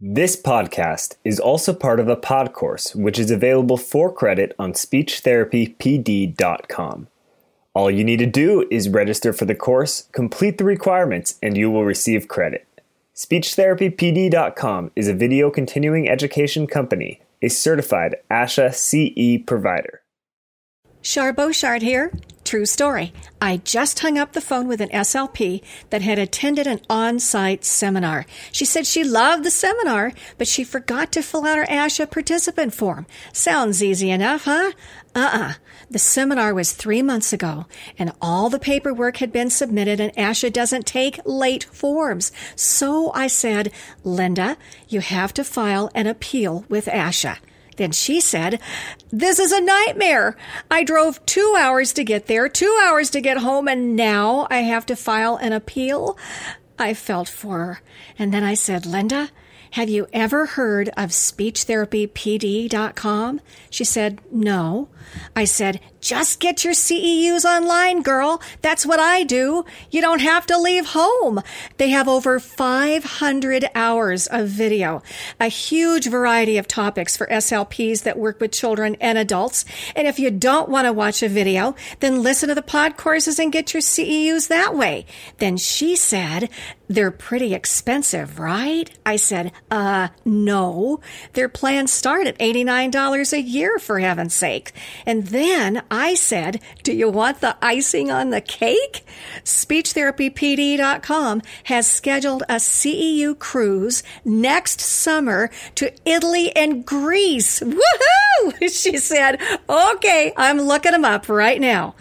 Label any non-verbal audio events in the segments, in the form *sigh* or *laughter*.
This podcast is also part of a pod course, which is available for credit on speechtherapypd.com. All you need to do is register for the course, complete the requirements, and you will receive credit. SpeechTherapyPD.com is a video continuing education company, a certified ASHA CE provider. Char Boshart here. True story. I just hung up the phone with an SLP that had attended an on site seminar. She said she loved the seminar, but she forgot to fill out her ASHA participant form. Sounds easy enough, huh? Uh uh-uh. uh The seminar was three months ago, and all the paperwork had been submitted, and ASHA doesn't take late forms. So I said, Linda, you have to file an appeal with ASHA. Then she said, This is a nightmare. I drove two hours to get there, two hours to get home, and now I have to file an appeal. I felt for her. And then I said, Linda, have you ever heard of speechtherapypd.com? She said, No. I said, just get your CEUs online, girl. That's what I do. You don't have to leave home. They have over 500 hours of video, a huge variety of topics for SLPs that work with children and adults. And if you don't want to watch a video, then listen to the pod courses and get your CEUs that way. Then she said, they're pretty expensive, right? I said, uh, no. Their plans start at $89 a year, for heaven's sake. And then I said, Do you want the icing on the cake? SpeechTherapyPD.com has scheduled a CEU cruise next summer to Italy and Greece. Woohoo! *laughs* She said, Okay, I'm looking them up right now.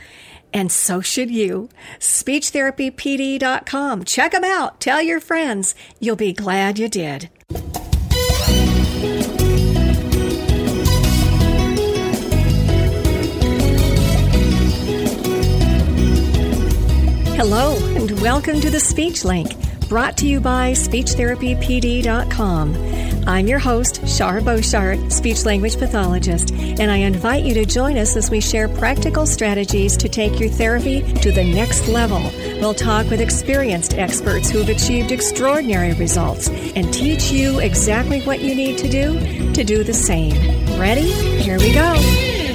And so should you. SpeechTherapyPD.com. Check them out. Tell your friends. You'll be glad you did. Hello, and welcome to the Speech Link, brought to you by SpeechTherapyPD.com. I'm your host, Char Boshart, speech language pathologist, and I invite you to join us as we share practical strategies to take your therapy to the next level. We'll talk with experienced experts who have achieved extraordinary results and teach you exactly what you need to do to do the same. Ready? Here we go.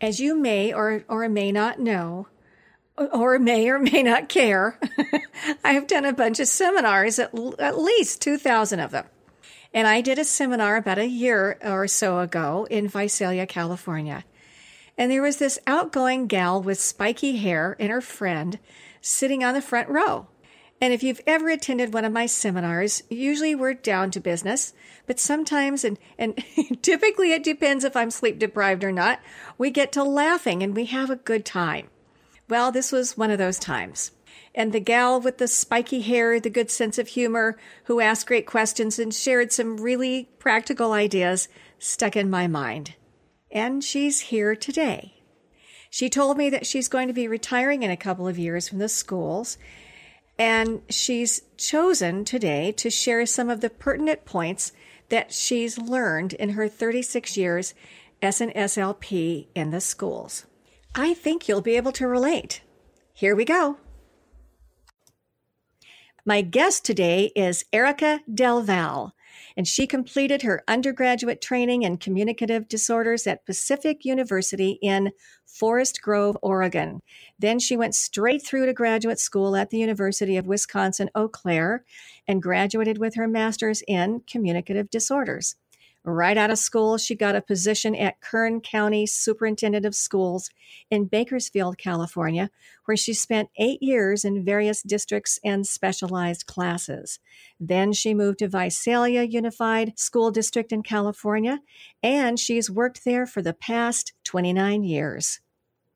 As you may or, or may not know, or may or may not care, *laughs* I have done a bunch of seminars, at, at least 2,000 of them. And I did a seminar about a year or so ago in Visalia, California. And there was this outgoing gal with spiky hair and her friend sitting on the front row. And if you've ever attended one of my seminars, usually we're down to business, but sometimes, and, and *laughs* typically it depends if I'm sleep deprived or not, we get to laughing and we have a good time. Well, this was one of those times. And the gal with the spiky hair, the good sense of humor, who asked great questions and shared some really practical ideas, stuck in my mind. And she's here today. She told me that she's going to be retiring in a couple of years from the schools and she's chosen today to share some of the pertinent points that she's learned in her 36 years as an SLP in the schools. I think you'll be able to relate. Here we go. My guest today is Erica DelVal and she completed her undergraduate training in communicative disorders at Pacific University in Forest Grove, Oregon. Then she went straight through to graduate school at the University of Wisconsin Eau Claire and graduated with her master's in communicative disorders. Right out of school, she got a position at Kern County Superintendent of Schools in Bakersfield, California, where she spent eight years in various districts and specialized classes. Then she moved to Visalia Unified School District in California, and she's worked there for the past 29 years.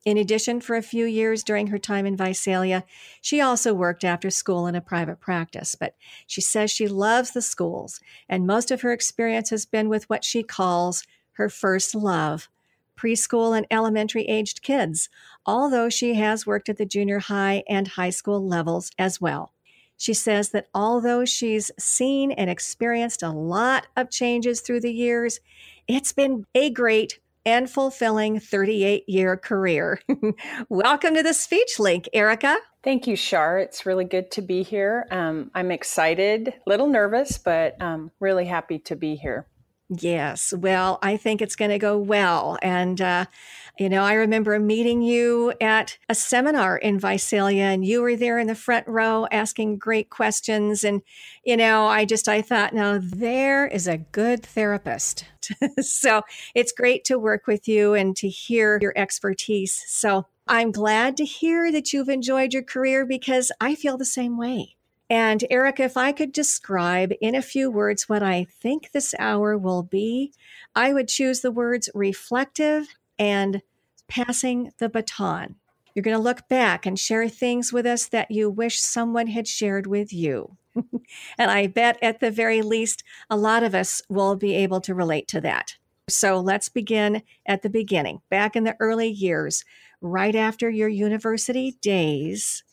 In addition, for a few years during her time in Visalia, she also worked after school in a private practice. But she says she loves the schools, and most of her experience has been with what she calls her first love preschool and elementary aged kids, although she has worked at the junior high and high school levels as well. She says that although she's seen and experienced a lot of changes through the years, it's been a great and fulfilling 38 year career. *laughs* Welcome to the Speech Link, Erica. Thank you, Shar. It's really good to be here. Um, I'm excited, a little nervous, but um, really happy to be here. Yes. Well, I think it's going to go well. And, uh, you know, I remember meeting you at a seminar in Visalia and you were there in the front row asking great questions. And, you know, I just, I thought, now there is a good therapist. *laughs* so it's great to work with you and to hear your expertise. So I'm glad to hear that you've enjoyed your career because I feel the same way. And Erica, if I could describe in a few words what I think this hour will be, I would choose the words reflective and passing the baton. You're going to look back and share things with us that you wish someone had shared with you. *laughs* and I bet at the very least, a lot of us will be able to relate to that. So let's begin at the beginning, back in the early years, right after your university days.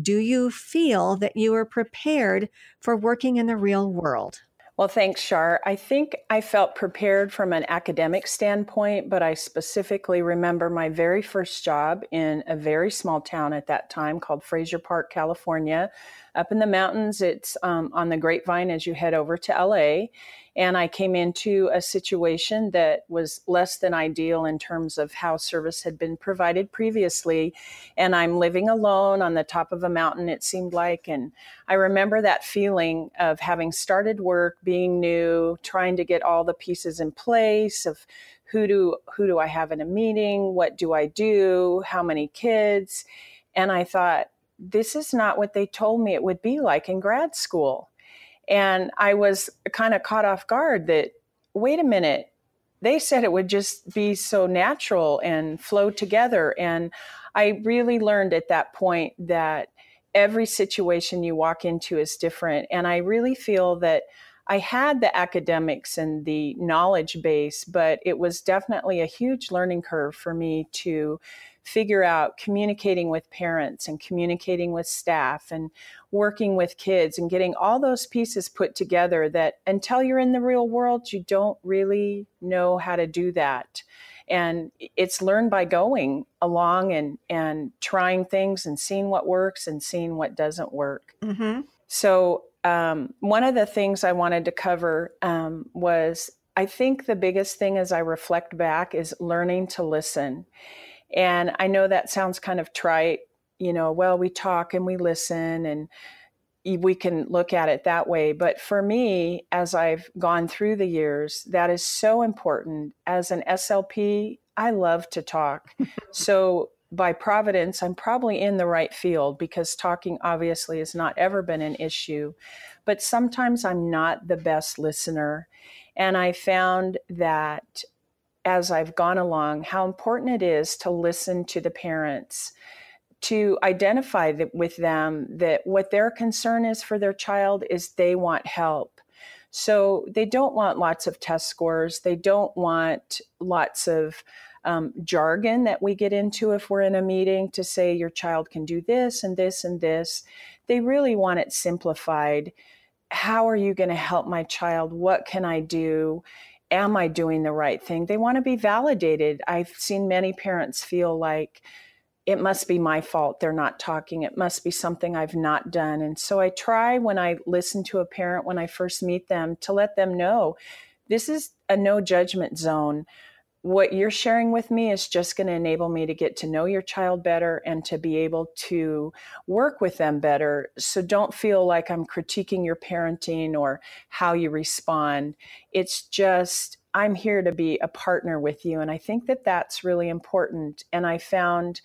Do you feel that you are prepared for working in the real world? Well, thanks, Shar. I think I felt prepared from an academic standpoint, but I specifically remember my very first job in a very small town at that time called Frazier Park, California. Up in the mountains, it's um, on the Grapevine as you head over to LA. And I came into a situation that was less than ideal in terms of how service had been provided previously. And I'm living alone on the top of a mountain, it seemed like. And I remember that feeling of having started work, being new, trying to get all the pieces in place of who do who do I have in a meeting? What do I do? How many kids? And I thought, this is not what they told me it would be like in grad school. And I was kind of caught off guard that, wait a minute, they said it would just be so natural and flow together. And I really learned at that point that every situation you walk into is different. And I really feel that I had the academics and the knowledge base, but it was definitely a huge learning curve for me to figure out communicating with parents and communicating with staff and working with kids and getting all those pieces put together that until you're in the real world, you don't really know how to do that. And it's learned by going along and, and trying things and seeing what works and seeing what doesn't work. Mm-hmm. So, um, one of the things I wanted to cover um, was I think the biggest thing as I reflect back is learning to listen. And I know that sounds kind of trite, you know, well, we talk and we listen and we can look at it that way. But for me, as I've gone through the years, that is so important. As an SLP, I love to talk. *laughs* so by providence, I'm probably in the right field because talking obviously has not ever been an issue. But sometimes I'm not the best listener. And I found that as I've gone along how important it is to listen to the parents, to identify with them that what their concern is for their child is they want help. So they don't want lots of test scores. They don't want lots of um, jargon that we get into if we're in a meeting to say your child can do this and this and this. They really want it simplified. How are you going to help my child? What can I do? Am I doing the right thing? They want to be validated. I've seen many parents feel like it must be my fault they're not talking. It must be something I've not done. And so I try when I listen to a parent when I first meet them to let them know this is a no judgment zone what you're sharing with me is just going to enable me to get to know your child better and to be able to work with them better. So don't feel like I'm critiquing your parenting or how you respond. It's just, I'm here to be a partner with you. And I think that that's really important. And I found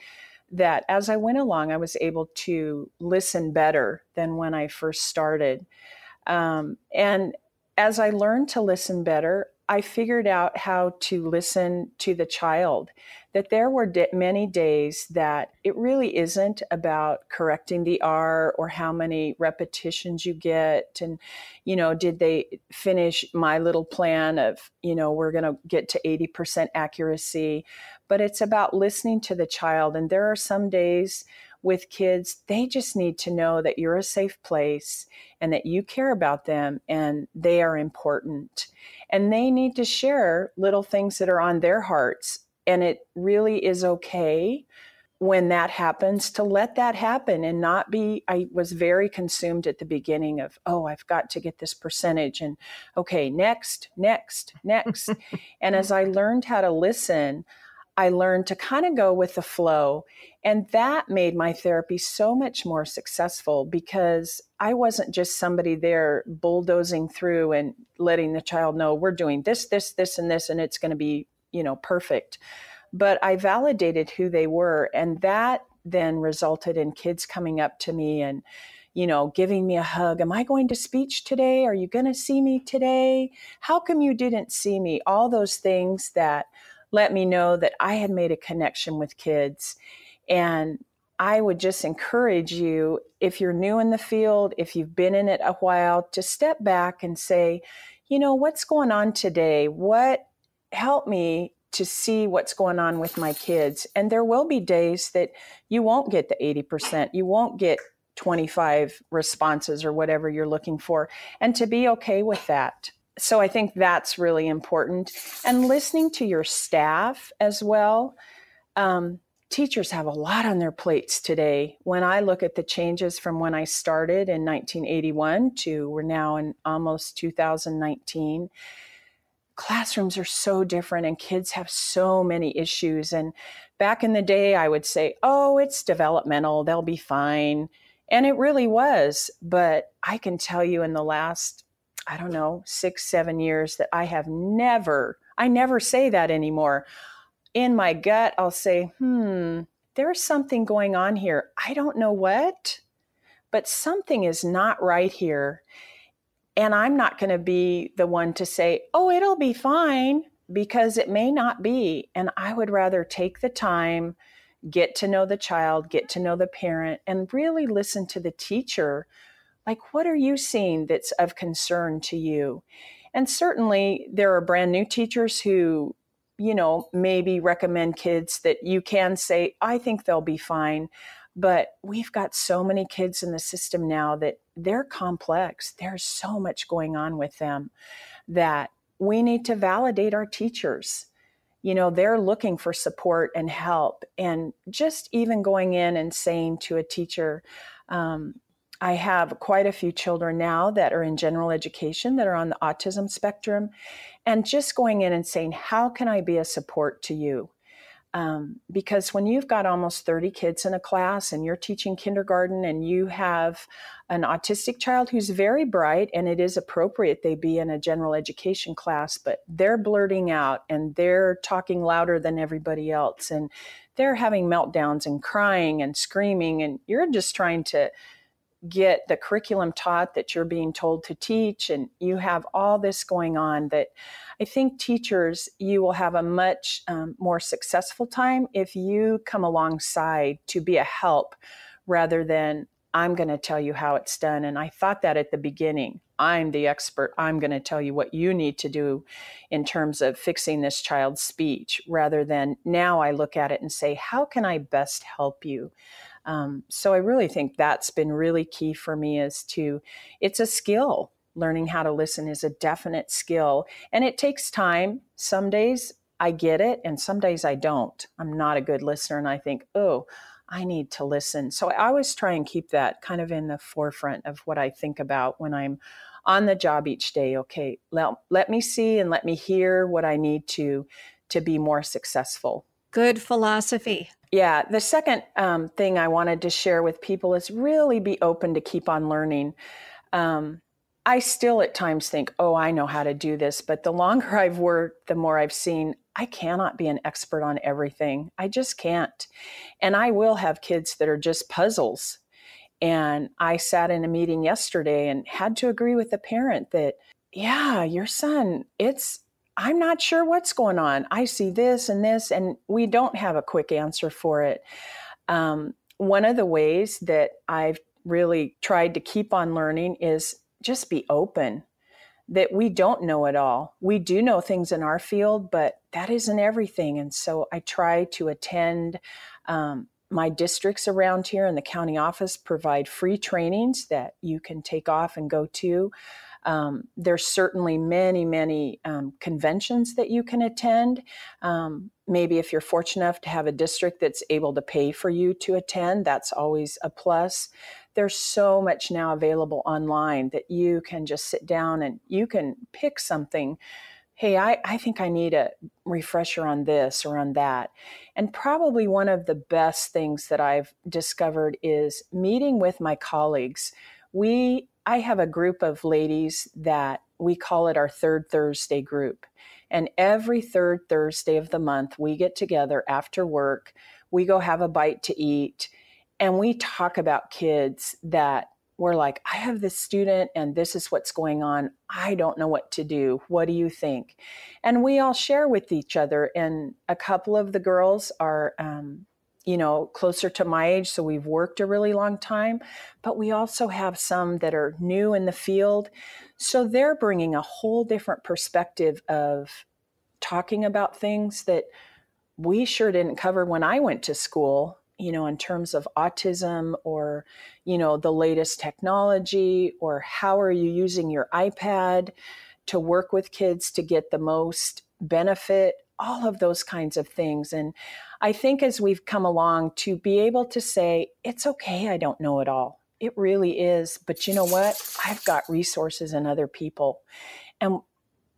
that as I went along, I was able to listen better than when I first started. Um, and as I learned to listen better, I figured out how to listen to the child. That there were many days that it really isn't about correcting the R or how many repetitions you get. And, you know, did they finish my little plan of, you know, we're going to get to 80% accuracy? But it's about listening to the child. And there are some days with kids, they just need to know that you're a safe place and that you care about them and they are important. And they need to share little things that are on their hearts. And it really is okay when that happens to let that happen and not be i was very consumed at the beginning of oh i've got to get this percentage and okay next next next *laughs* and as i learned how to listen I learned to kind of go with the flow. And that made my therapy so much more successful because I wasn't just somebody there bulldozing through and letting the child know we're doing this, this, this, and this, and it's going to be, you know, perfect. But I validated who they were. And that then resulted in kids coming up to me and, you know, giving me a hug. Am I going to speech today? Are you going to see me today? How come you didn't see me? All those things that let me know that I had made a connection with kids. And I would just encourage you, if you're new in the field, if you've been in it a while, to step back and say, you know, what's going on today? What help me to see what's going on with my kids? And there will be days that you won't get the 80%, you won't get 25 responses or whatever you're looking for, and to be okay with that so I think that's really important. And listening to your staff as well. Um, teachers have a lot on their plates today. When I look at the changes from when I started in 1981 to we're now in almost 2019, classrooms are so different and kids have so many issues. And back in the day, I would say, oh, it's developmental, they'll be fine. And it really was. But I can tell you in the last I don't know, six, seven years that I have never, I never say that anymore. In my gut, I'll say, hmm, there's something going on here. I don't know what, but something is not right here. And I'm not going to be the one to say, oh, it'll be fine, because it may not be. And I would rather take the time, get to know the child, get to know the parent, and really listen to the teacher like, what are you seeing that's of concern to you? And certainly, there are brand new teachers who, you know, maybe recommend kids that you can say, I think they'll be fine. But we've got so many kids in the system now that they're complex. There's so much going on with them that we need to validate our teachers. You know, they're looking for support and help. And just even going in and saying to a teacher, um, I have quite a few children now that are in general education that are on the autism spectrum, and just going in and saying, How can I be a support to you? Um, because when you've got almost 30 kids in a class and you're teaching kindergarten and you have an autistic child who's very bright, and it is appropriate they be in a general education class, but they're blurting out and they're talking louder than everybody else, and they're having meltdowns and crying and screaming, and you're just trying to get the curriculum taught that you're being told to teach and you have all this going on that i think teachers you will have a much um, more successful time if you come alongside to be a help rather than i'm going to tell you how it's done. And i thought that at the beginning. I'm the expert. I'm going to tell you what you need to do in terms of fixing this child's speech rather than now i look at it and say how can i best help you um, so I really think that's been really key for me is to, it's a skill. Learning how to listen is a definite skill and it takes time. Some days I get it and some days I don't. I'm not a good listener and I think, oh, I need to listen. So I always try and keep that kind of in the forefront of what I think about when I'm on the job each day. Okay, let, let me see and let me hear what I need to to be more successful. Good philosophy. Yeah, the second um, thing I wanted to share with people is really be open to keep on learning. Um, I still at times think, oh, I know how to do this. But the longer *laughs* I've worked, the more I've seen I cannot be an expert on everything. I just can't. And I will have kids that are just puzzles. And I sat in a meeting yesterday and had to agree with the parent that, yeah, your son, it's I'm not sure what's going on. I see this and this, and we don't have a quick answer for it. Um, one of the ways that I've really tried to keep on learning is just be open that we don't know it all. We do know things in our field, but that isn't everything. And so I try to attend um, my districts around here and the county office provide free trainings that you can take off and go to. Um, there's certainly many, many um, conventions that you can attend. Um, maybe if you're fortunate enough to have a district that's able to pay for you to attend, that's always a plus. There's so much now available online that you can just sit down and you can pick something hey, I, I think I need a refresher on this or on that. And probably one of the best things that I've discovered is meeting with my colleagues. We I have a group of ladies that we call it our third Thursday group. And every third Thursday of the month, we get together after work, we go have a bite to eat, and we talk about kids that we're like, I have this student and this is what's going on. I don't know what to do. What do you think? And we all share with each other. And a couple of the girls are, um, you know, closer to my age, so we've worked a really long time. But we also have some that are new in the field. So they're bringing a whole different perspective of talking about things that we sure didn't cover when I went to school you know, in terms of autism or, you know, the latest technology or how are you using your iPad to work with kids to get the most benefit, all of those kinds of things. And I think as we've come along to be able to say, it's okay, I don't know it all. It really is. But you know what? I've got resources and other people. And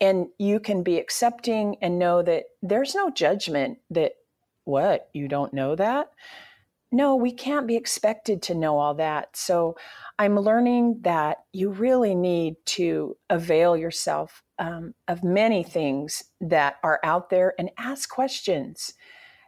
and you can be accepting and know that there's no judgment that what you don't know that no, we can't be expected to know all that. So I'm learning that you really need to avail yourself um, of many things that are out there and ask questions.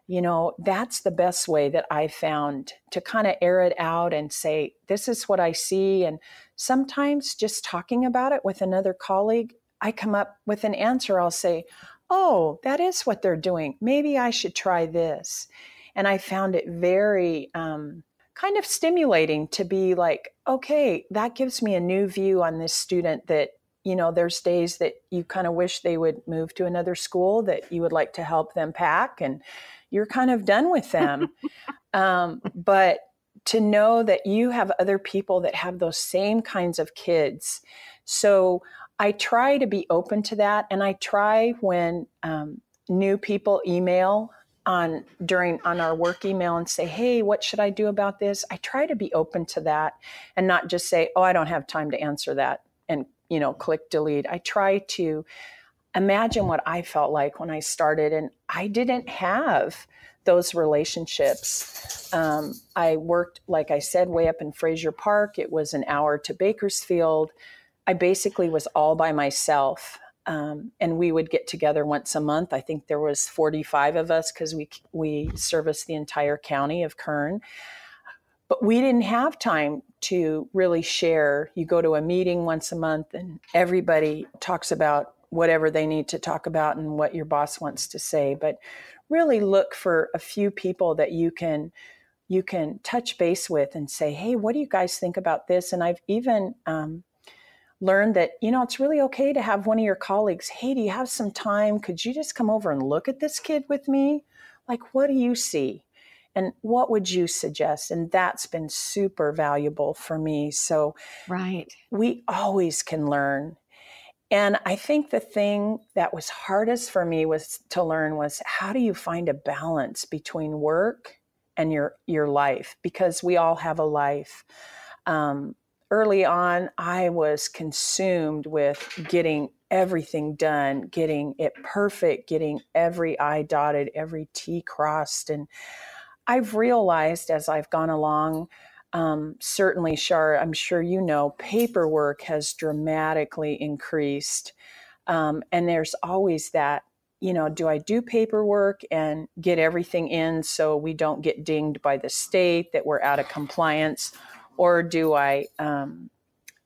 You know, that's the best way that I found to kind of air it out and say, this is what I see. And sometimes just talking about it with another colleague, I come up with an answer. I'll say, oh, that is what they're doing. Maybe I should try this. And I found it very um, kind of stimulating to be like, okay, that gives me a new view on this student that, you know, there's days that you kind of wish they would move to another school that you would like to help them pack and you're kind of done with them. *laughs* um, but to know that you have other people that have those same kinds of kids. So I try to be open to that. And I try when um, new people email on during on our work email and say hey what should i do about this? I try to be open to that and not just say oh i don't have time to answer that and you know click delete. I try to imagine what i felt like when i started and i didn't have those relationships. Um, i worked like i said way up in frazier park. It was an hour to bakersfield. I basically was all by myself um, and we would get together once a month. I think there was 45 of us because we we service the entire county of Kern. But we didn't have time to really share. You go to a meeting once a month, and everybody talks about whatever they need to talk about and what your boss wants to say. But really look for a few people that you can you can touch base with and say, "Hey, what do you guys think about this?" And I've even um, learned that, you know, it's really okay to have one of your colleagues, hey, do you have some time? Could you just come over and look at this kid with me? Like, what do you see? And what would you suggest? And that's been super valuable for me. So, right. We always can learn. And I think the thing that was hardest for me was to learn was how do you find a balance between work and your your life because we all have a life. Um, early on, I was consumed with getting everything done, getting it perfect, getting every I dotted, every T crossed. And I've realized as I've gone along, um, certainly, Shar, I'm sure you know, paperwork has dramatically increased. Um, and there's always that, you know, do I do paperwork and get everything in so we don't get dinged by the state that we're out of compliance? Or do I, um,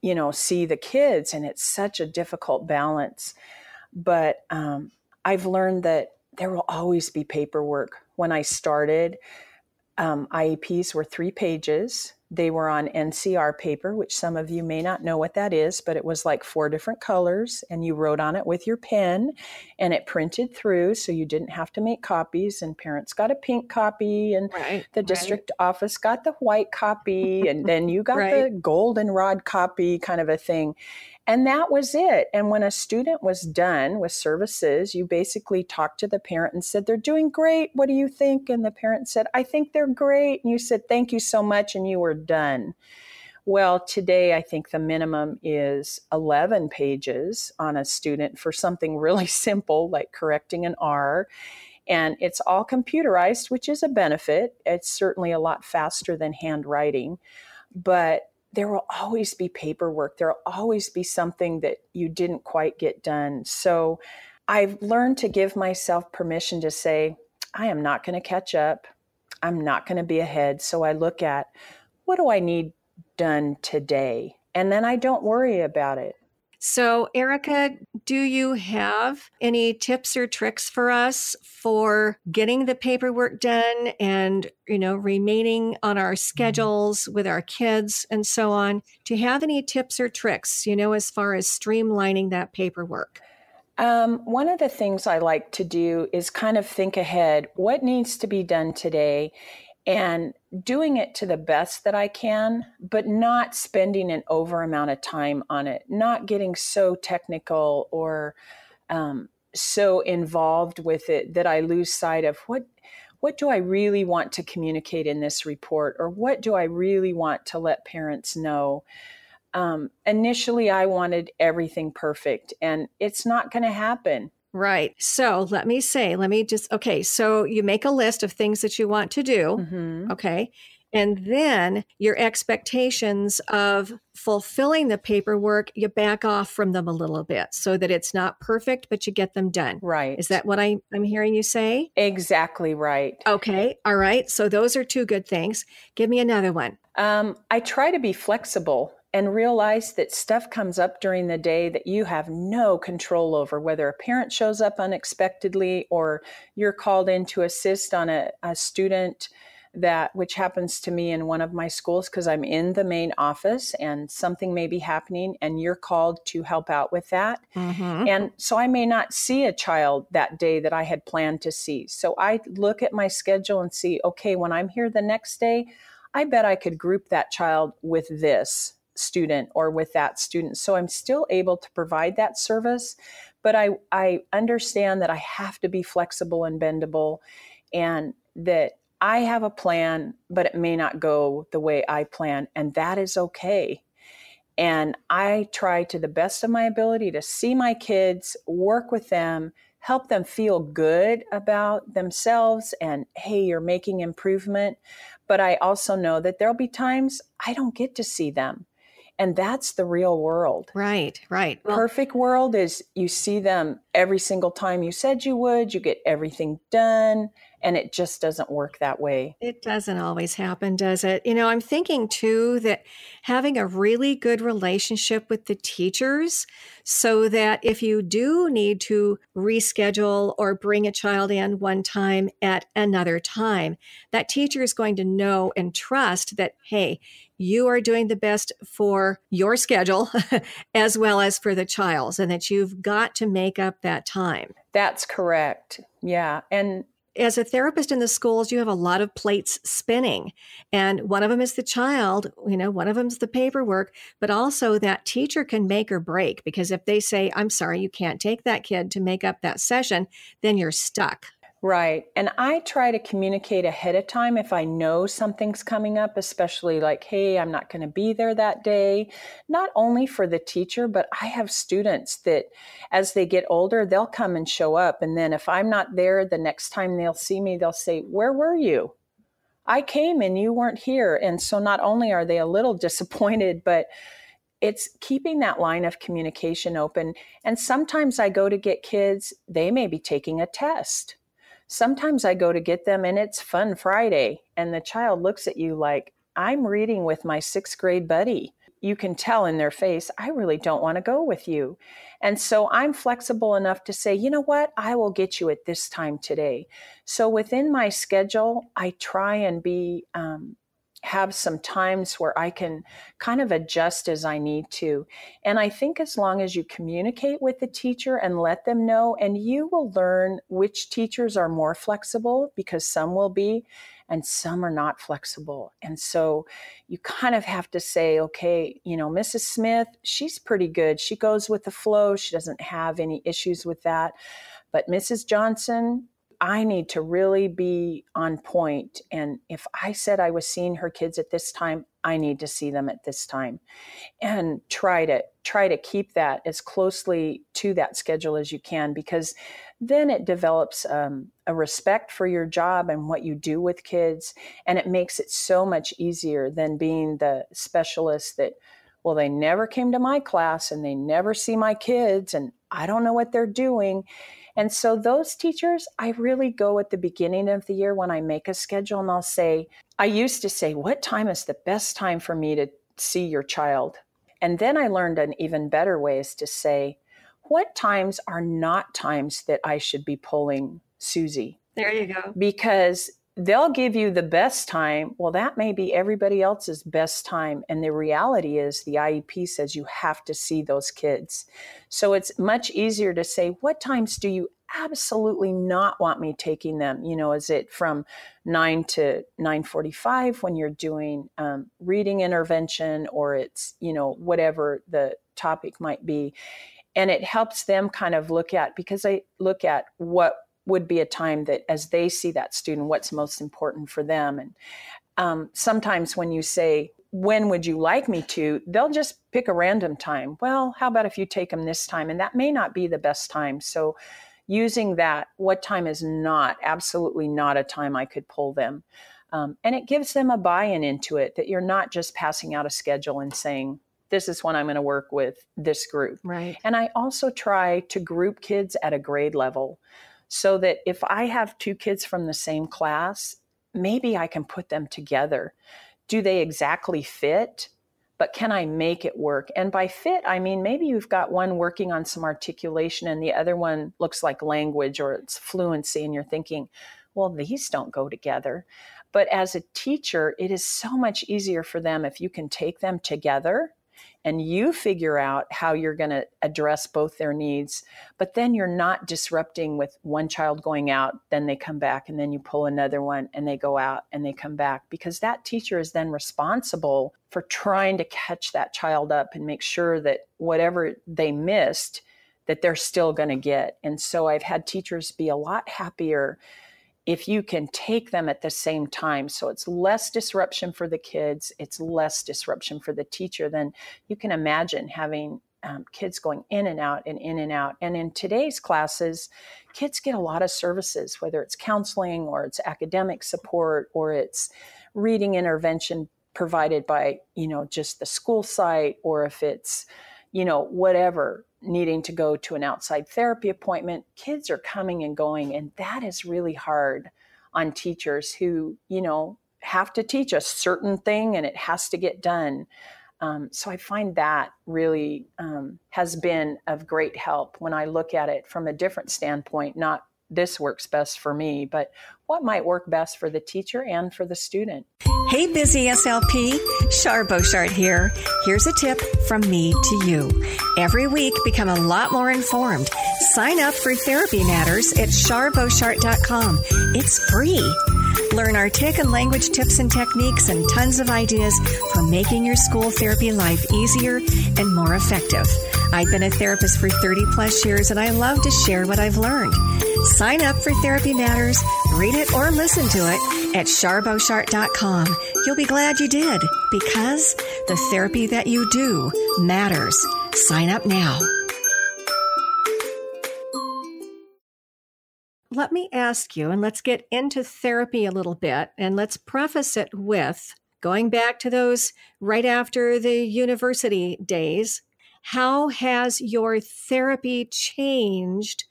you know, see the kids? And it's such a difficult balance. But um, I've learned that there will always be paperwork. When I started, um, IEPs were three pages. They were on NCR paper, which some of you may not know what that is, but it was like four different colors, and you wrote on it with your pen, and it printed through, so you didn't have to make copies. And parents got a pink copy, and right, the district right. office got the white copy, and then you got right. the goldenrod copy, kind of a thing. And that was it. And when a student was done with services, you basically talked to the parent and said, They're doing great. What do you think? And the parent said, I think they're great. And you said, Thank you so much. And you were done. Well, today I think the minimum is 11 pages on a student for something *laughs* really simple like correcting an R. And it's all computerized, which is a benefit. It's certainly a lot faster than handwriting. But there will always be paperwork. There will always be something that you didn't quite get done. So I've learned to give myself permission to say, I am not going to catch up. I'm not going to be ahead. So I look at what do I need done today? And then I don't worry about it. So, Erica, do you have any tips or tricks for us for getting the paperwork done and, you know, remaining on our schedules with our kids and so on? Do you have any tips or tricks, you know, as far as streamlining that paperwork? Um, one of the things I like to do is kind of think ahead what needs to be done today and doing it to the best that I can, but not spending an over amount of time on it, not getting so technical or um, so involved with it that I lose sight of what what do I really want to communicate in this report, or what do I really want to let parents know. Um, initially, I wanted everything perfect, and it's not going to happen. Right. So let me say, let me just, okay. So you make a list of things that you want to do. Mm-hmm. Okay. And then your expectations of fulfilling the paperwork, you back off from them a little bit so that it's not perfect, but you get them done. Right. Is that what I, I'm hearing you say? Exactly right. Okay. All right. So those are two good things. Give me another one. Um, I try to be flexible and realize that stuff comes up during the day that you have no control over, whether a parent shows up unexpectedly or you're called in to assist on a, a student that which happens to me in one of my schools because I'm in the main office and something may be happening and you're called to help out with that. Mm-hmm. And so I may not see a child that day that I had planned to see. So I look at my schedule and see, okay, when I'm here the next day, I bet I could group that child with this student or with that student. So I'm still able to provide that service, but I, I understand that I have to be flexible and bendable and that I have a plan, but it may not go the way I plan, and that is okay. And I try to the best of my ability to see my kids, work with them, help them feel good about themselves, and hey, you're making improvement. But I also know that there'll be times I don't get to see them. And that's the real world. Right, right. Well, Perfect world is you see them every single time you said you would, you get everything done, and it just doesn't work that way. It doesn't always happen, does it? You know, I'm thinking too that having a really good relationship with the teachers so that if you do need to reschedule or bring a child in one time at another time, that teacher is going to know and trust that, hey, you are doing the best for your schedule *laughs* as well as for the child's, and that you've got to make up that time. That's correct. Yeah. And as a therapist in the schools, you have a lot of plates spinning. And one of them is the child, you know, one of them is the paperwork, but also that teacher can make or break because if they say, I'm sorry, you can't take that kid to make up that session, then you're stuck. Right. And I try to communicate ahead of time if I know something's coming up, especially like, hey, I'm not going to be there that day. Not only for the teacher, but I have students that as they get older, they'll come and show up. And then if I'm not there, the next time they'll see me, they'll say, Where were you? I came and you weren't here. And so not only are they a little *laughs* disappointed, but it's keeping that line of communication open. And sometimes I go to get kids, they may be taking a test sometimes I go to get them and it's Fun Friday, and the child looks at you like, I'm reading with my sixth grade buddy. You can tell in their face, I really don't want to go with you. And so I'm flexible enough to say, you know what, I will get you at this time today. So within my schedule, I try and be um, have some times where I can kind of adjust as I need to. And I think as long as you communicate with the teacher and let them know, and you will learn which teachers are more flexible because some will be and some are not flexible. And so you kind of have to say, okay, you know, Mrs. Smith, she's pretty good. She goes with the flow, she doesn't have any issues with that. But Mrs. Johnson, I need to really be on point. And if I said I was seeing her kids at this time, I need to see them at this time. And try to try to keep that as closely to that schedule as you can because then it develops um, a respect for your job and what you do with kids. And it makes it so much easier than being the specialist that, well, they never came to my class and they never see my kids and I don't know what they're doing. And so those teachers, I really go at the beginning of the year when I make a schedule and I'll say, I used to say, what time is the best time for me to see your child? And then I learned an even better way is to say, what times are not times that I should be pulling Susie? There you go. Because they'll give you the best time. Well, that may be everybody else's best time. And the reality is, the IEP says you have to see those kids. So it's much easier to say, what times do you absolutely not want me taking them? You know, is it from 9 to 9.45 when you're doing um, reading intervention or it's, you know, whatever the topic might be and it helps them kind of look at because they look at what would be a time that as they see that student what's most important for them? And um, sometimes when you say when would you like me to? they'll just pick a random time. Well how about if you take them this time? and that may not be the best time. So using that what time is not absolutely not a time i could pull them. Um, and it gives them a buy-in into it that you're not just passing out a schedule and saying this is when I'm going to work with this group. Right. And I also try to group kids at a grade level so that if I have two kids from the same class, maybe I can put them together. Do they exactly fit? But can I make it work? And by fit, I mean maybe you've got one working on some articulation and the other one looks like language or it's fluency, and you're thinking, well, these don't go together. But as a teacher, it is so much easier for them if you can take them together and you figure out how you're going to address both their needs but then you're not disrupting with one child going out then they come back and then you pull another one and they go out and they come back because that teacher is then responsible for trying to catch that child up and make sure that whatever they missed that they're still going to get. And so i've had teachers be a lot happier if you can take them at the same time. So it's less disruption for the kids it's less disruption for the teacher then you can imagine having um, kids going in and out and in and out. And in today's classes kids get a lot of services whether it's counseling or it's academic support or it's reading intervention provided by you know just the school site or if it's you know whatever needing to go to an outside therapy appointment, kids are coming and going. And that is really hard on teachers who, you know, have to teach a certain thing and it has to get done. Um, so I find that really um, has been of great help when I look at it from a different standpoint, not this works best for me, but what might work best for the teacher and for the student. Hey, busy SLP, Shar Boshart here. Here's a tip from me to you. Every week, become a lot more informed. Sign up for Therapy Matters at sharboshart.com. It's free. Learn artic and language tips and techniques and tons of ideas for making your school therapy life easier and more effective. I've been a therapist for 30 plus years and I love to share what I've learned. Sign up for Therapy Matters, read it or listen to it at sharboshart.com. You'll be glad you did because the therapy that you do matters. Sign up now. Let me ask you, and let's get into therapy a little bit, and let's preface it with going back to those right after the university days. How has your therapy changed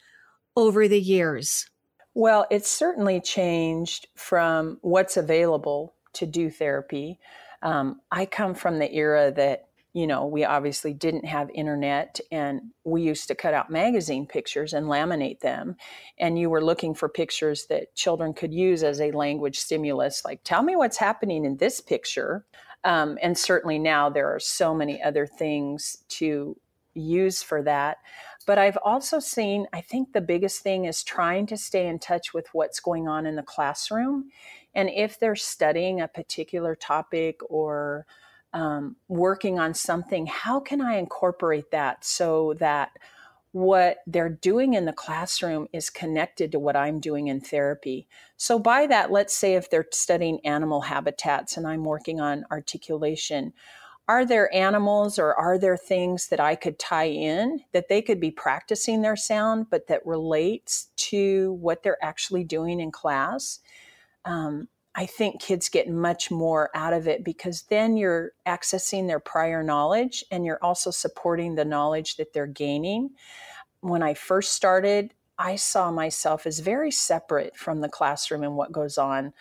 over the years? Well, it's certainly changed from what's available to do therapy. Um, I come from the era that you know, we obviously didn't have internet and we used to cut out magazine pictures and laminate them. And you were looking for pictures that children could use as a language stimulus, like, tell me what's happening in this picture. Um, and certainly now there are so many other things to use for that. But I've also seen, I think the biggest thing is trying to stay in touch with what's going on in the classroom. And if they're studying a particular topic or um, working on something, how can I incorporate that so that what they're doing in the classroom is connected to what I'm doing in therapy? So, by that, let's say if they're studying animal habitats and I'm working on articulation, are there animals or are there things that I could tie in that they could be practicing their sound, but that relates to what they're actually doing in class? Um, I think kids get much more out of it because then you're accessing their prior knowledge and you're also supporting the knowledge that they're gaining. When I first started, I saw myself as very separate from the classroom and what goes on.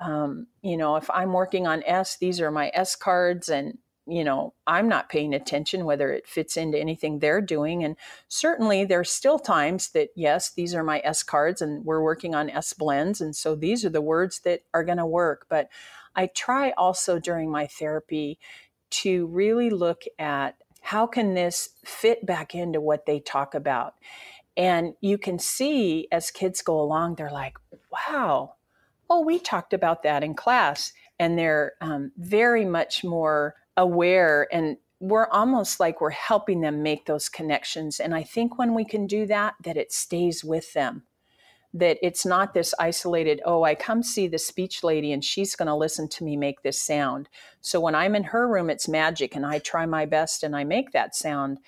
Um, you know, if I'm working on S, these are my S cards, and you know, I'm not paying attention whether it fits into anything they're doing. And certainly there's still times that, yes, these are my S cards and we're working on S blends. And so these are the words that are going to work. But I try also during my therapy to really look at how can this fit back into what they talk about. And you can see as kids go along, they're like, wow, oh, we talked about that in class. And they're um, very much more aware and we're almost like we're helping them make those connections. And i think when we can do that that it stays with them. That it's not this isolated oh i come see the speech lady and she's going to listen to me make this sound. So when i'm in her room it's magic and i try my best and i make that sound.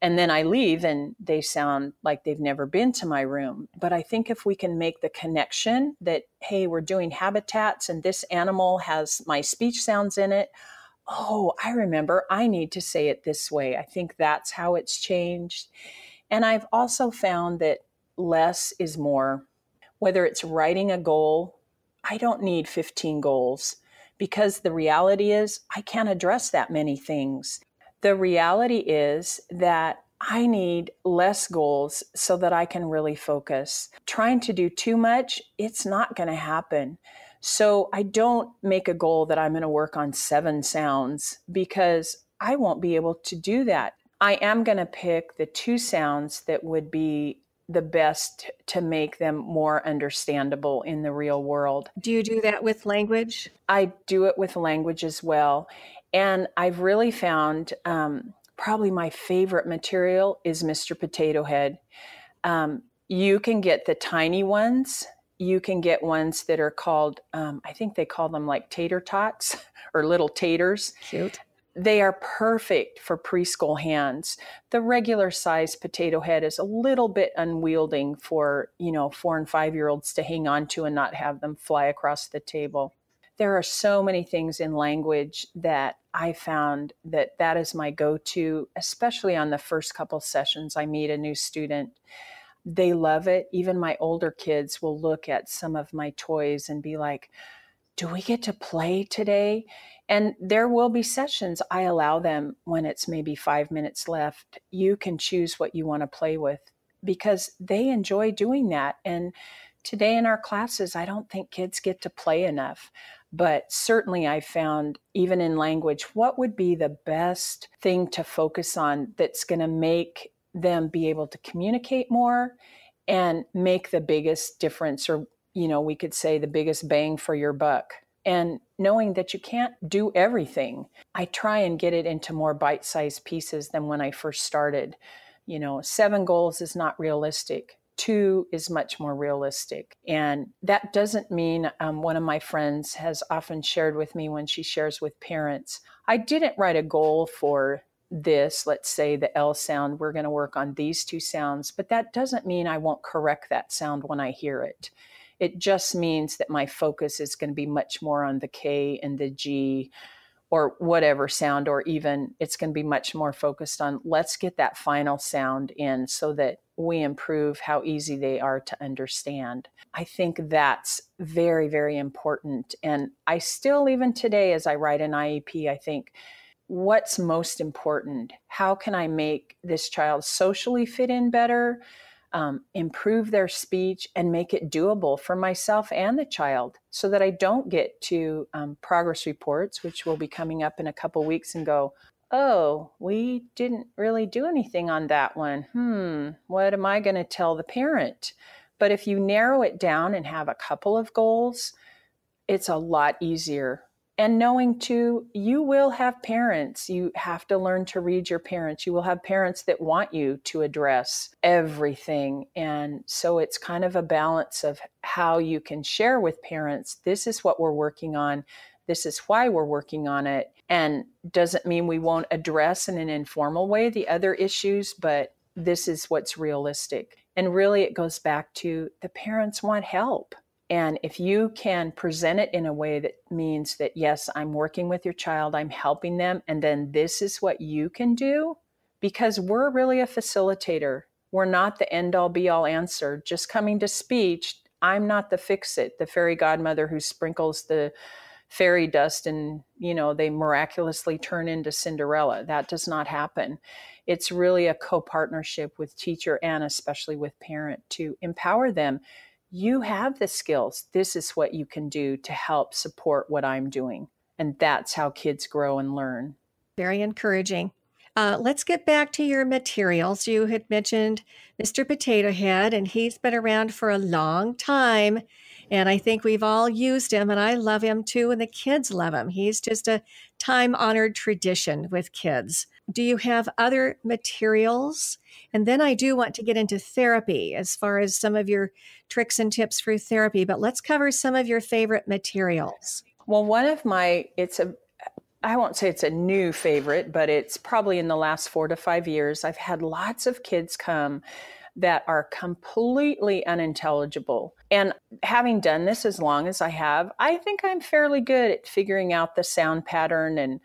And then i leave and they sound like they've never been to my room. But i think if we can make the connection that hey we're doing habitats and this animal has my speech sounds in it oh, I remember I need to say it this way. I think that's how it's changed. And I've also found that less is more. Whether it's writing a goal, I don't need 15 goals because the reality is I can't address that many things. The reality is that I need less goals so that I can really focus. Trying to do too much, it's not going to happen. So I don't make a goal that I'm going to work on seven sounds because I won't be able to do that. I am going to pick the two sounds that would be the best to make them more understandable in the real world. Do you do that with language? I do it with language as well. And I've really found um, probably my favorite material is Mr. Potato Head. Um, you can get the tiny ones you can get ones that are called, um, I think they call them like tater tots *laughs* or little taters. Cute. They are perfect for preschool hands. The regular size potato head is a little bit unwielding for, you know, four and five year olds to hang on to and not have them fly across the table. There are so many things in language that I found that that is my go to, especially on the first couple sessions I meet a new student they love it. Even my older kids will look at some of my toys and be like, Do we get to play today? And there will be sessions I allow them when it's maybe five minutes left. You can choose what you want to play with because they enjoy doing that. And today in our classes, I don't think kids get to play enough. But certainly, I found even in language, what would be the best thing to focus on that's going to make them be able to communicate more and make the biggest difference or you know we could say the biggest bang for your buck. And knowing that you can't do everything i try and get it into more bite-sized pieces than when i first started. You know seven goals is not realistic. Two is much more realistic. And that doesn't mean um, one of my friends has often shared with me when she shares with parents i didn't write a goal for this, let's say the L sound, we're going to work on these two sounds, but that doesn't mean I won't correct that sound when I hear it. It just means that my focus is going to be much more on the K and the G or whatever sound, or even it's going to be much more focused on let's get that final sound in so that we improve how easy they are to understand. I think that's very, very important. And I still, even today, as I write an IEP, I think, what's most important? How can I make this child socially fit in better? um, improve their speech, and make it doable for myself and the child so that I don't get to um, progress reports, which will be coming up in a couple weeks, and go, oh, we didn't really do anything on that one. Hmm, what am I going to tell the parent? But if you narrow it down and have a couple of goals, it's a lot easier and knowing too you will have parents. You have to learn to read your parents. You will have parents that want you to address everything. And so it's kind of a balance of how you can share with parents this is what we're working on this is why we're working on it and doesn't mean we won't address in an informal way the other issues but this is what's realistic. And really it goes back to the parents want help and if you can present it in a way that means that, yes, I'm working with your child, I'm helping them, and then this is what you can do, because we're really a facilitator. We're not the end all be all answer. Just coming to speech, I'm not the fix it, the fairy godmother who sprinkles the fairy dust and, you know, they miraculously turn into Cinderella. That does not happen. It's really a co partnership with teacher and especially with parent to empower them you have the skills. This is what you can do to help support what I'm doing. And that's how kids grow and learn. Very encouraging. Uh, let's get back to your materials. You had mentioned Mr. Potato Head, and he's been around for a long time. And I think we've all used him, and I love him too, and the kids love him. He's just a time honored tradition with kids. Do you have other materials? And then I do want to get into therapy as far as some of your tricks and tips for therapy, but let's cover some of your favorite materials. Well, one of my, it's a, I won't say it's a new favorite, but it's probably in the last four to five years. I've had lots of kids come that are completely unintelligible. And having done this as long as I have, I think I'm fairly good at figuring out the sound pattern and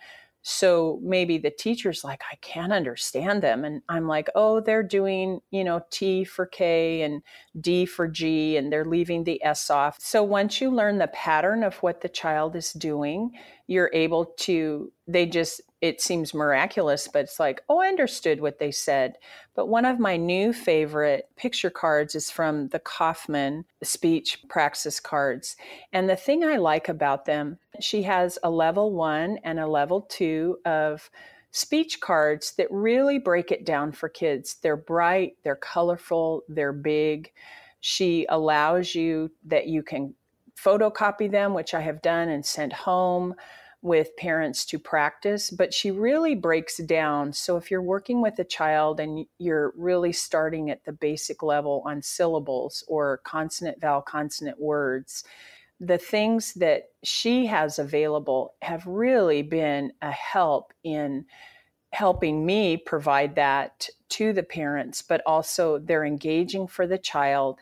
so maybe the teacher's like, I can't understand them. And I'm like, oh, they're doing, you know, T for K and D for G, and they're leaving the S off. So once you learn the pattern of what the child is doing, you're able to, they just, it seems miraculous, but it's like, oh, I understood what they said. But one of my new favorite picture cards is from the Kaufman speech praxis cards. And the thing I like about them, she has a level one and a level two of speech cards that really break it down for kids. They're bright, they're colorful, they're big. She allows you that you can photocopy them, which I have done and sent home with parents to practice, but she really breaks down. So if you're working with a child and you're really starting at the basic level on syllables or consonant, vowel, consonant words, the things that she has available have really been a help in helping me provide that to the parents, but also they're engaging for the child.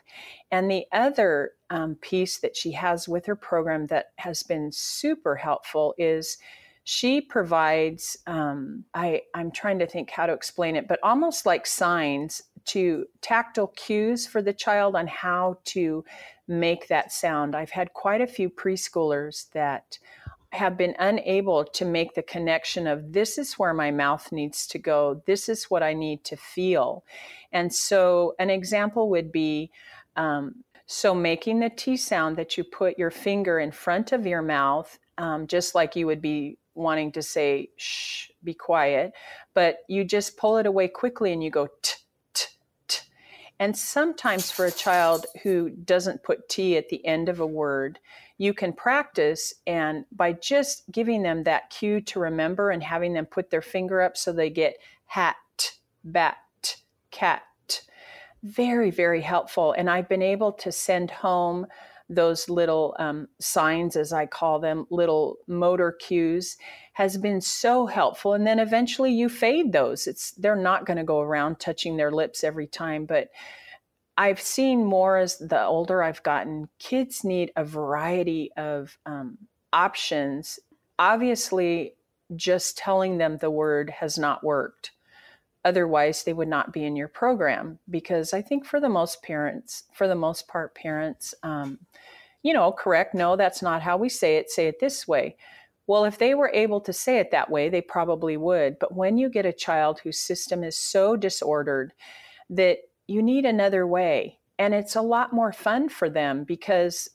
And the other um, piece that she has with her program that has been super helpful is she provides um, I, i'm trying to think how to explain it but almost like signs to tactile cues for the child on how to make that sound. I've had quite a few preschoolers that have been unable to make the connection of this is where my mouth needs to go, this is what I need to feel. And so, an example would be um, so making the T sound that you put your finger in front of your mouth, um, just like you would be wanting to say, shh, be quiet, but you just pull it away quickly and you go, t, t, t. And sometimes for a child who doesn't put T at the end of a word, you can practice and by just giving them that cue to remember and having them put their finger up so they get hat, bat, cat. Very, very helpful. And I've been able to send home those little um, signs, as I call them, little motor cues, has been so helpful. And then eventually you fade those. It's they're not going to go around touching their lips every time, but I've seen more as the older I've gotten, kids need a variety of um, options. Obviously, just telling them the word has not worked. Otherwise, they would not be in your program because I think for the most parents, for the most part, parents, um, you know, correct, no, that's not how we say it, say it this way. Well, if they were able to say it that way, they probably would. But when you get a child whose system is so disordered that you need another way, and it's a lot more fun for them because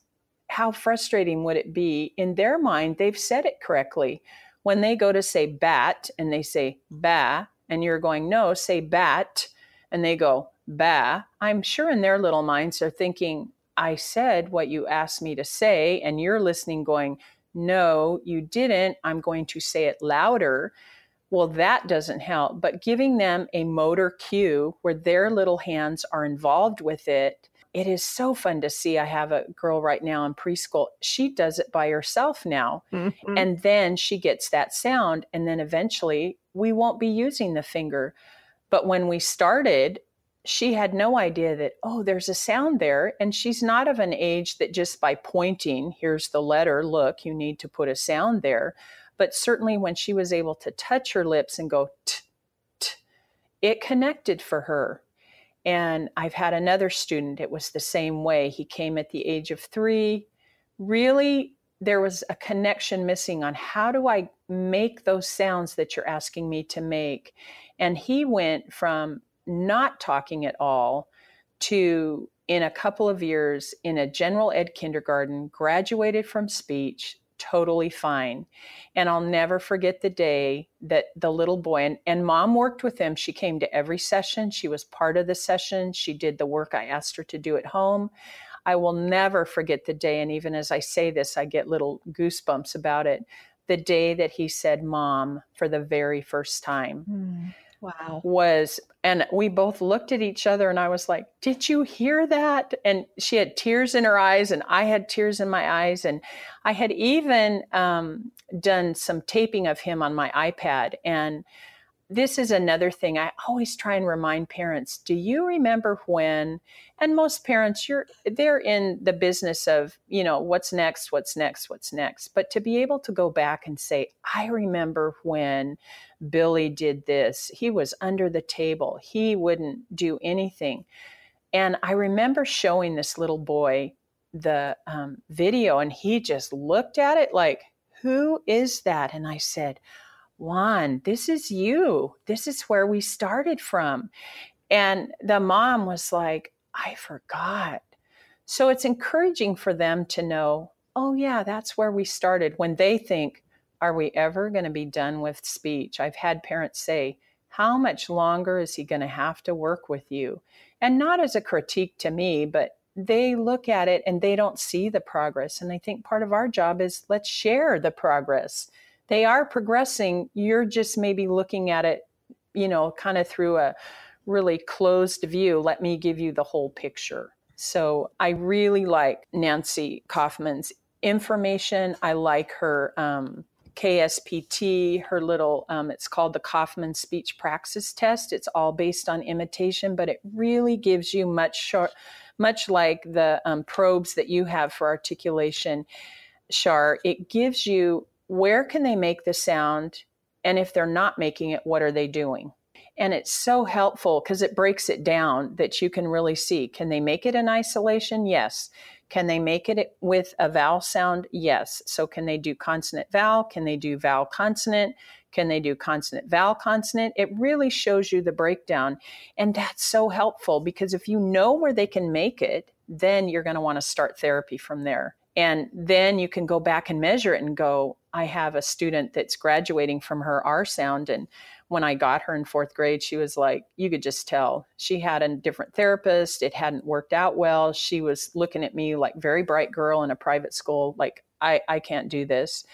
how frustrating would it be? In their mind, they've said it correctly. When they go to say bat and they say ba, and you're going, no, say bat, and they go ba, I'm sure in their little minds they're thinking, I said what you asked me to say, and you're listening, going, no, you didn't. I'm going to say it louder. Well, that doesn't help. But giving them a motor cue where their little hands are involved with it, it is so fun to see. I have a girl right now in preschool. She does it by herself now. Mm-hmm. And then she gets that sound. And then eventually we won't be using the finger. But when we started, she had no idea that, oh, there's a sound there. And she's not of an age that just by pointing, here's the letter, look, you need to put a sound there. But certainly when she was able to touch her lips and go, t, t, it connected for her. And I've had another student, it was the same way. He came at the age of three. Really, there was a connection missing on how do I make those sounds that you're asking me to make. And he went from not talking at all to in a couple of years in a general ed kindergarten, graduated from speech, totally fine. And I'll never forget the day that the little boy and, and mom worked with him. She came to every session. She was part of the session. She did the work I asked her to do at home. I will never forget the day. And even as I say this, I get little goosebumps about it. The day that he said, Mom, for the very first time. Mm. Wow. Was, and we both looked at each other and I was like, Did you hear that? And she had tears in her eyes and I had tears in my eyes. And I had even um, done some taping of him on my iPad. And this is another thing I always try and remind parents. Do you remember when and most parents you're they're in the business of, you know, what's next, what's next, what's next. But to be able to go back and say, I remember when Billy did this. He was under the table. He wouldn't do anything. And I remember showing this little boy the um, video and he just looked at it like, Who is that? And I said, Juan, this is you. This is where we started from. And the mom was like, I forgot. So it's encouraging for them to know, oh, yeah, that's where we started. When they think, are we ever going to be done with speech? I've had parents say, how much longer is he going to have to work with you? And not as a critique to me, but they look at it and they don't see the progress. And I think part of our job is let's share the progress they are progressing. You're just maybe looking at it, you know, kind of through a really closed view. Let me give you the whole picture. So I really like Nancy Kaufman's information. I like her um, KSPT, her little, um, it's called the Kaufman Speech Praxis Test. It's all based on imitation, but it really gives you much short, much like the um, probes that you have for articulation, Char. It gives you where can they make the sound? And if they're not making it, what are they doing? And it's so helpful because it breaks it down that you can really see. Can they make it in isolation? Yes. Can they make it with a vowel sound? Yes. So can they do consonant vowel? Can they do vowel consonant? Can they do consonant vowel consonant? It really shows you the breakdown. And that's so helpful because if you know where they can make it, then you're going to want to start therapy from there. And then you can go back and measure it and go, I have a student that's graduating from her R sound. And when I got her in fourth grade, she was like, you could just tell she had a different therapist. It hadn't worked out well. She was looking at me like very bright girl in a private school, like, I, I can't do this.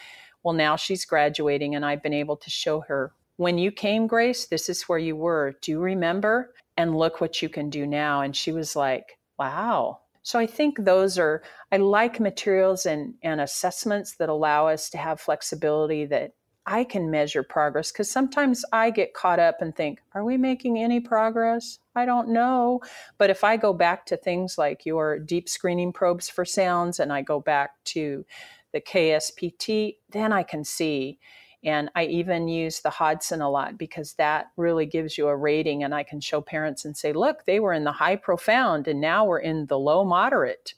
Well, now she's graduating, and I've been able to show her when you came, Grace, this is where you were. Do you remember? And look what you can do now. And she was like, wow, so I think those are, I like materials and, and assessments that allow us to have flexibility that I can measure progress because sometimes I get caught up and think, are we making any progress? I don't know. But if I go back to things like your deep screening probes for sounds and I go back to the KSPT, then I can see and I even use the Hodson a lot because that really gives you a rating. And I can show parents and say, look, they were in the high profound and now we're in the low moderate.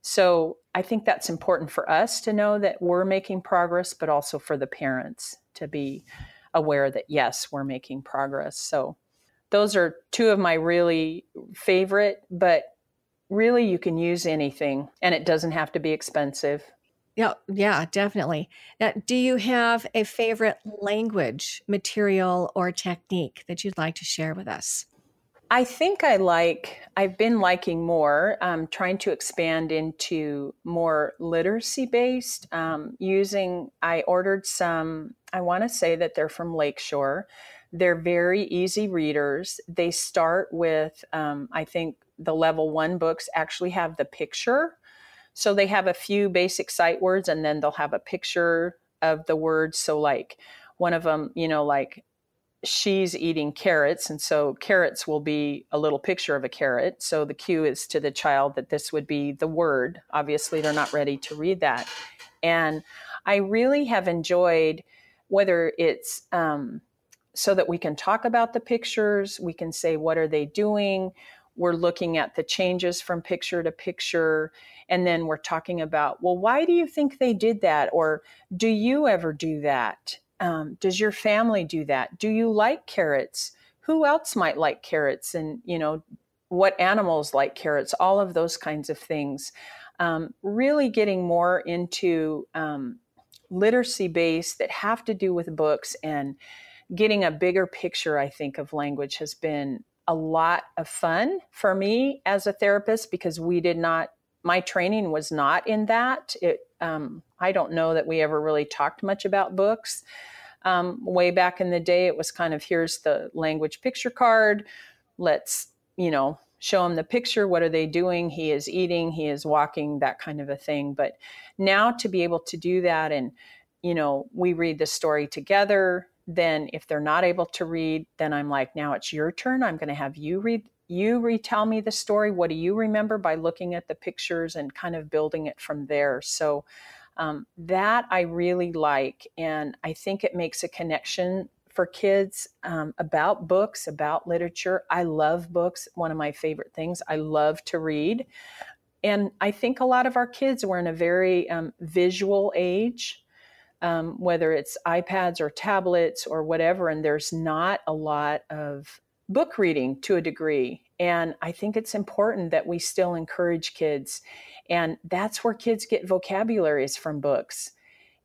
So I think that's important for us to know that we're making progress, but also for the parents to be aware that yes, we're making progress. So those are two of my really favorite, but really you can use anything and it doesn't have to be expensive. Yeah, yeah, definitely. Now, do you have a favorite language, material, or technique that you'd like to share with us? I think I like, I've been liking more, um, trying to expand into more literacy based. Um, using, I ordered some, I want to say that they're from Lakeshore. They're very easy readers. They start with, um, I think the level one books actually have the picture. So they have a few basic sight words and then they'll have a picture of the word. So, like, one of them, you know, like she's eating carrots and so carrots will be a little picture of a carrot. So the cue is to the child that this would be the word. Obviously they're not ready to read that. And i really have enjoyed whether it's um, so that we can talk about the pictures we can say what are they doing we're looking at the changes from picture to picture and then we're talking about well why do you think they did that or do you ever do that um, does your family do that? Do you like carrots? Who else might like carrots? And, you know, what animals like carrots? All of those kinds of things. Um, really getting more into um, literacy based that have to do with books and getting a bigger picture, I think, of language has been a lot of fun for me as a therapist because we did not, my training was not in that. It, um, I don't know that we ever really talked much about books. Um, way back in the day, it was kind of here's the language picture card. Let's, you know, show him the picture. What are they doing? He is eating, he is walking, that kind of a thing. But now to be able to do that and, you know, we read the story together. Then, if they're not able to read, then I'm like, now it's your turn. I'm going to have you read you retell me the story. What do you remember by looking at the pictures and kind of building it from there? So um, that I really like. And I think it makes a connection for kids um, about books, about literature. I love books, one of my favorite things. I love to read. And I think a lot of our kids were in a very um, visual age, um, whether it's iPads or tablets or whatever, and there's not a lot of book reading to a degree. And I think it's important that we still encourage kids. And that's where kids get vocabularies from books.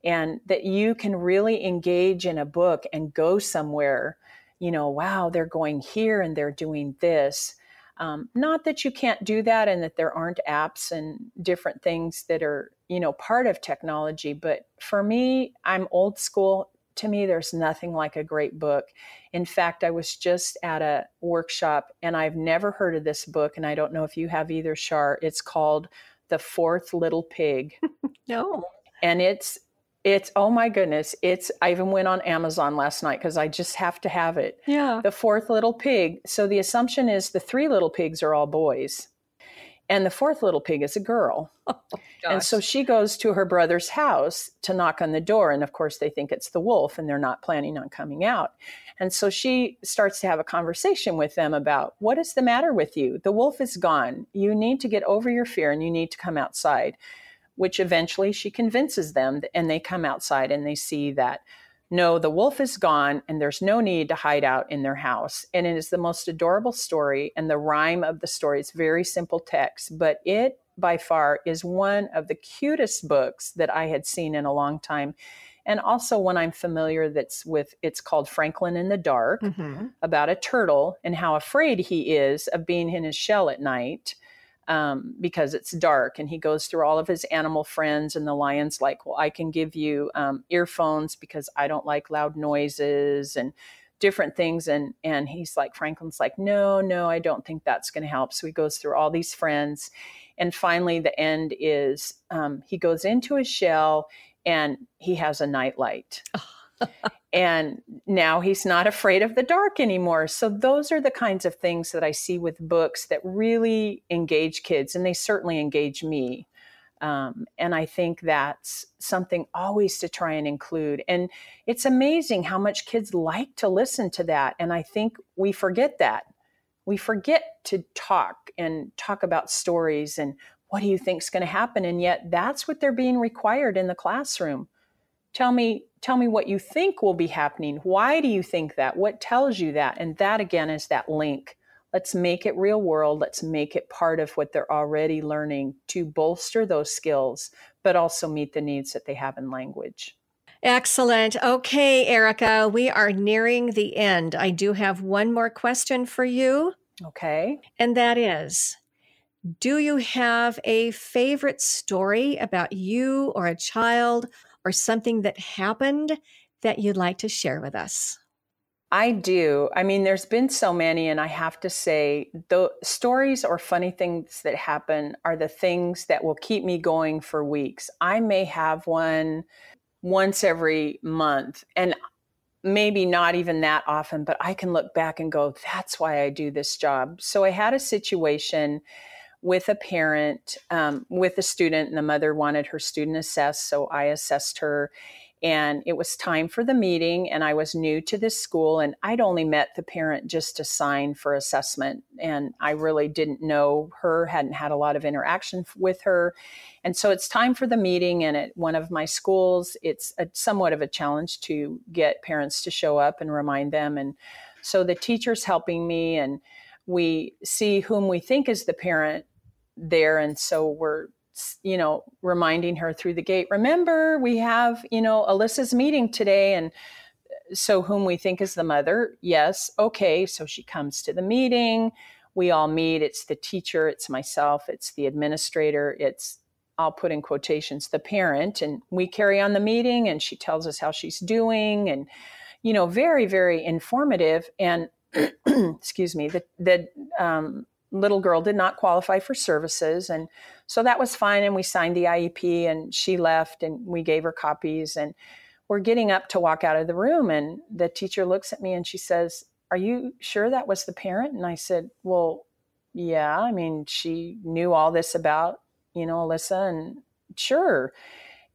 And that you can really engage in a book and go somewhere, you know, wow, they're going here and they're doing this. Um, not that you can't do that and that there aren't apps and different things that are, you know, part of technology. But for me, I'm old school to me, there's nothing like a great book. In fact, I was just at a workshop and I've never heard of this book, and I don't know if you have either, Char. It's called The Fourth Little Pig. *laughs* no. And it's it's oh my goodness it's i even went on amazon last night because i just have to have it yeah the fourth little pig so the assumption is the three little pigs are all boys and the fourth little pig is a girl. *laughs* Oh, and so she goes to her brother's house to knock on the door. And of course, they think it's the wolf and they're not planning on coming out. And so she starts to have a conversation with them about what is the matter with you? The wolf is gone. You need to get over your fear and you need to come outside, which eventually she convinces them. And they come outside and they see that no, the wolf is gone and there's no need to hide out in their house. And it is the most adorable story. And the rhyme of the story is very simple text, but it by far is one of the cutest books that I had seen in a long time. And also one I'm familiar that's with, it's called Franklin in the Dark, mm-hmm. about a turtle and how afraid he is of being in his shell at night um, because it's dark. And he goes through all of his animal friends, and the lion's like, Well, I can give you um, earphones because I don't like loud noises and different things. And, and he's like, Franklin's like, No, no, I don't think that's going to help. So he goes through all these friends. And finally, the end is um, he goes into his shell and he has a nightlight. And now he's not afraid of the dark anymore. So, those are the kinds of things that I see with books that really engage kids, and they certainly engage me. Um, and I think that's something always to try and include. And it's amazing how much kids like to listen to that. And I think we forget that. We forget to talk and talk about stories and what do you think is going to happen? And yet that's what they're being required in the classroom. Tell me, tell me what you think will be happening. Why do you think that? What tells you that? And that again is that link. Let's make it real world. Let's make it part of what they're already learning to bolster those skills, but also meet the needs that they have in language. Excellent. Okay, Erica, we are nearing the end. I do have one more question for you. Okay. And that is Do you have a favorite story about you or a child or something that happened that you'd like to share with us? I do. I mean, there's been so many, and I have to say, the stories or funny things that happen are the things that will keep me going for weeks. I may have one once every month, and maybe not even that often, but I can look back and go, that's why I do this job. So I had a situation with a parent, um, with a student, and the mother wanted her student assessed. So I assessed her and it was time for the meeting and i was new to this school and i'd only met the parent just to sign for assessment and i really didn't know her hadn't had a lot of interaction with her and so it's time for the meeting and at one of my schools it's a, somewhat of a challenge to get parents to show up and remind them and so the teacher's helping me and we see whom we think is the parent there and so we're you know, reminding her through the gate, remember, we have, you know, Alyssa's meeting today. And uh, so, whom we think is the mother, yes, okay. So she comes to the meeting. We all meet. It's the teacher, it's myself, it's the administrator, it's, I'll put in quotations, the parent. And we carry on the meeting and she tells us how she's doing and, you know, very, very informative. And, *clears throat* excuse me, the, the, um, little girl did not qualify for services and so that was fine and we signed the iep and she left and we gave her copies and we're getting up to walk out of the room and the teacher looks at me and she says are you sure that was the parent? And i said well yeah i mean she knew all this about you know alyssa and sure.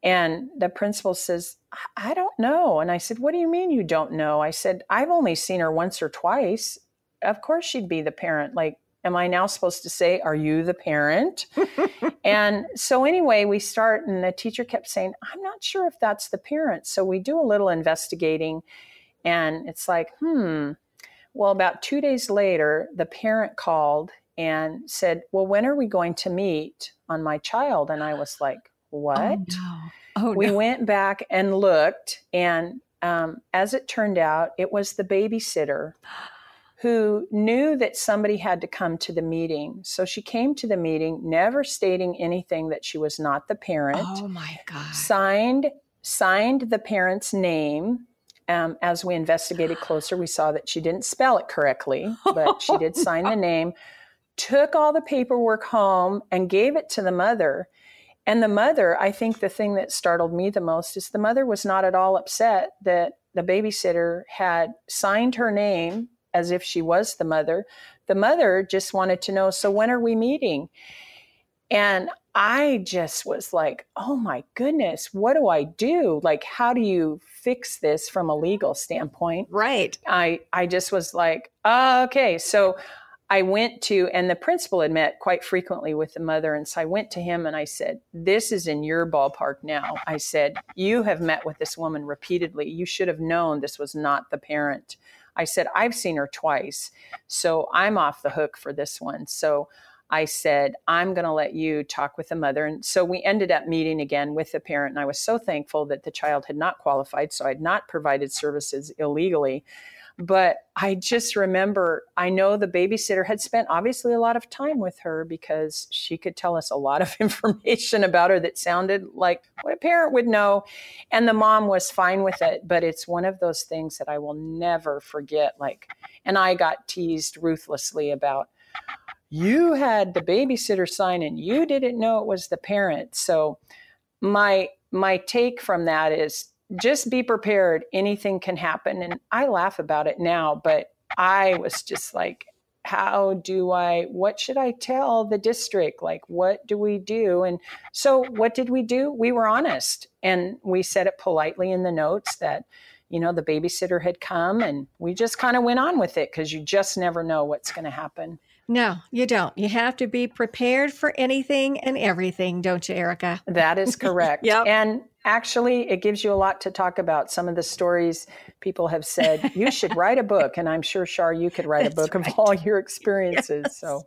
And the principal says i don't know. And i said what do you mean you don't know? I said i've only seen her once or twice. Of course she'd be the parent like am I now supposed to say, Are you the parent? *laughs* and so, anyway, we start, and the teacher kept saying, I'm not sure if that's the parent. So, we do a little investigating, and it's like, hmm. Well, about two days later, the parent called and said, Well, when are we going to meet on my child? And I was like, What? Oh, no. Oh, we no. went back and looked, and um, as it turned out, it was the babysitter *gasps* who knew that somebody had to come to the meeting. So she came to the meeting, never stating anything that she was not the parent. Oh my God. Signed signed the parent's name. Um, as we investigated closer, we saw that she didn't spell it correctly, but *laughs* she did sign the name. Took all the paperwork home and gave it to the mother. And the mother, I think the thing that startled me the most is the mother was not at all upset that the babysitter had signed her name as if she was the mother. The mother just wanted to know, so when are we meeting? And I just was like, oh my goodness, what do I do? Like, how do you fix this from a legal standpoint? Right. I, I just was like, oh, okay. So I went to, and the principal had met quite frequently with the mother. And so I went to him and I said, This is in your ballpark now. I said, You have met with this woman repeatedly. You should have known this was not the parent. I said, I've seen her twice, so I'm off the hook for this one. So I said, I'm going to let you talk with the mother. And so we ended up meeting again with the parent. And I was so thankful that the child had not qualified. So I'd not provided services illegally. But I just remember, I know the babysitter had spent obviously a lot of time with her because she could tell us a lot of *laughs* information about her that sounded like what a parent would know. And the mom was fine with it. But it's one of those things that I will never forget. Like, and I got teased ruthlessly about you had the babysitter sign and you didn't know it was the parent. So my my take from that is just be prepared. Anything can happen. And I laugh about it now, but I was just like, how do I, what should I tell the district? Like, what do we do? And so, what did we do? We were honest and we said it politely in the notes that, you know, the babysitter had come and we just kind of went on with it because you just never know what's going to happen. No, you don't. You have to be prepared for anything and everything, don't you, Erica? That is *laughs* correct. yep. And actually, it gives you a lot to talk about. Some of the stories people have said, you should write a book. And I'm sure, Char, you could write a *laughs* book right. of all your *laughs* experiences. Yes. So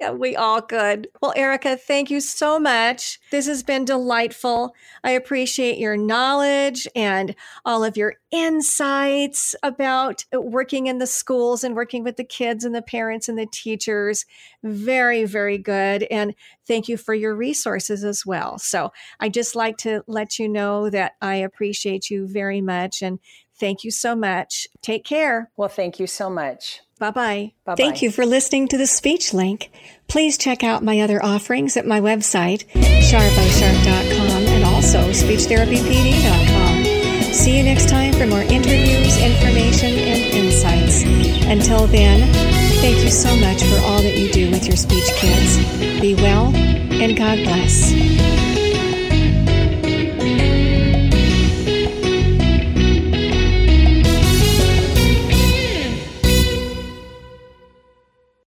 yeah, we all could. Well, Erica, thank you so much. This has been delightful. I appreciate your knowledge and all of your insights about uh, working in the schools and working with the kids and the parents and the teachers. Very, very good. And thank you for your resources as well. So I just like to let you know that I appreciate you very much and thank you so much. Take care. Well, thank you so much. Bye bye. Thank you for listening to the speech link. Please check out my other offerings at my website, sharpbysharp.com, and also speechtherapypd.com. See you next time for more interviews, information, and insights. Until then, thank you so much for all that you do with your speech kids. Be well, and God bless.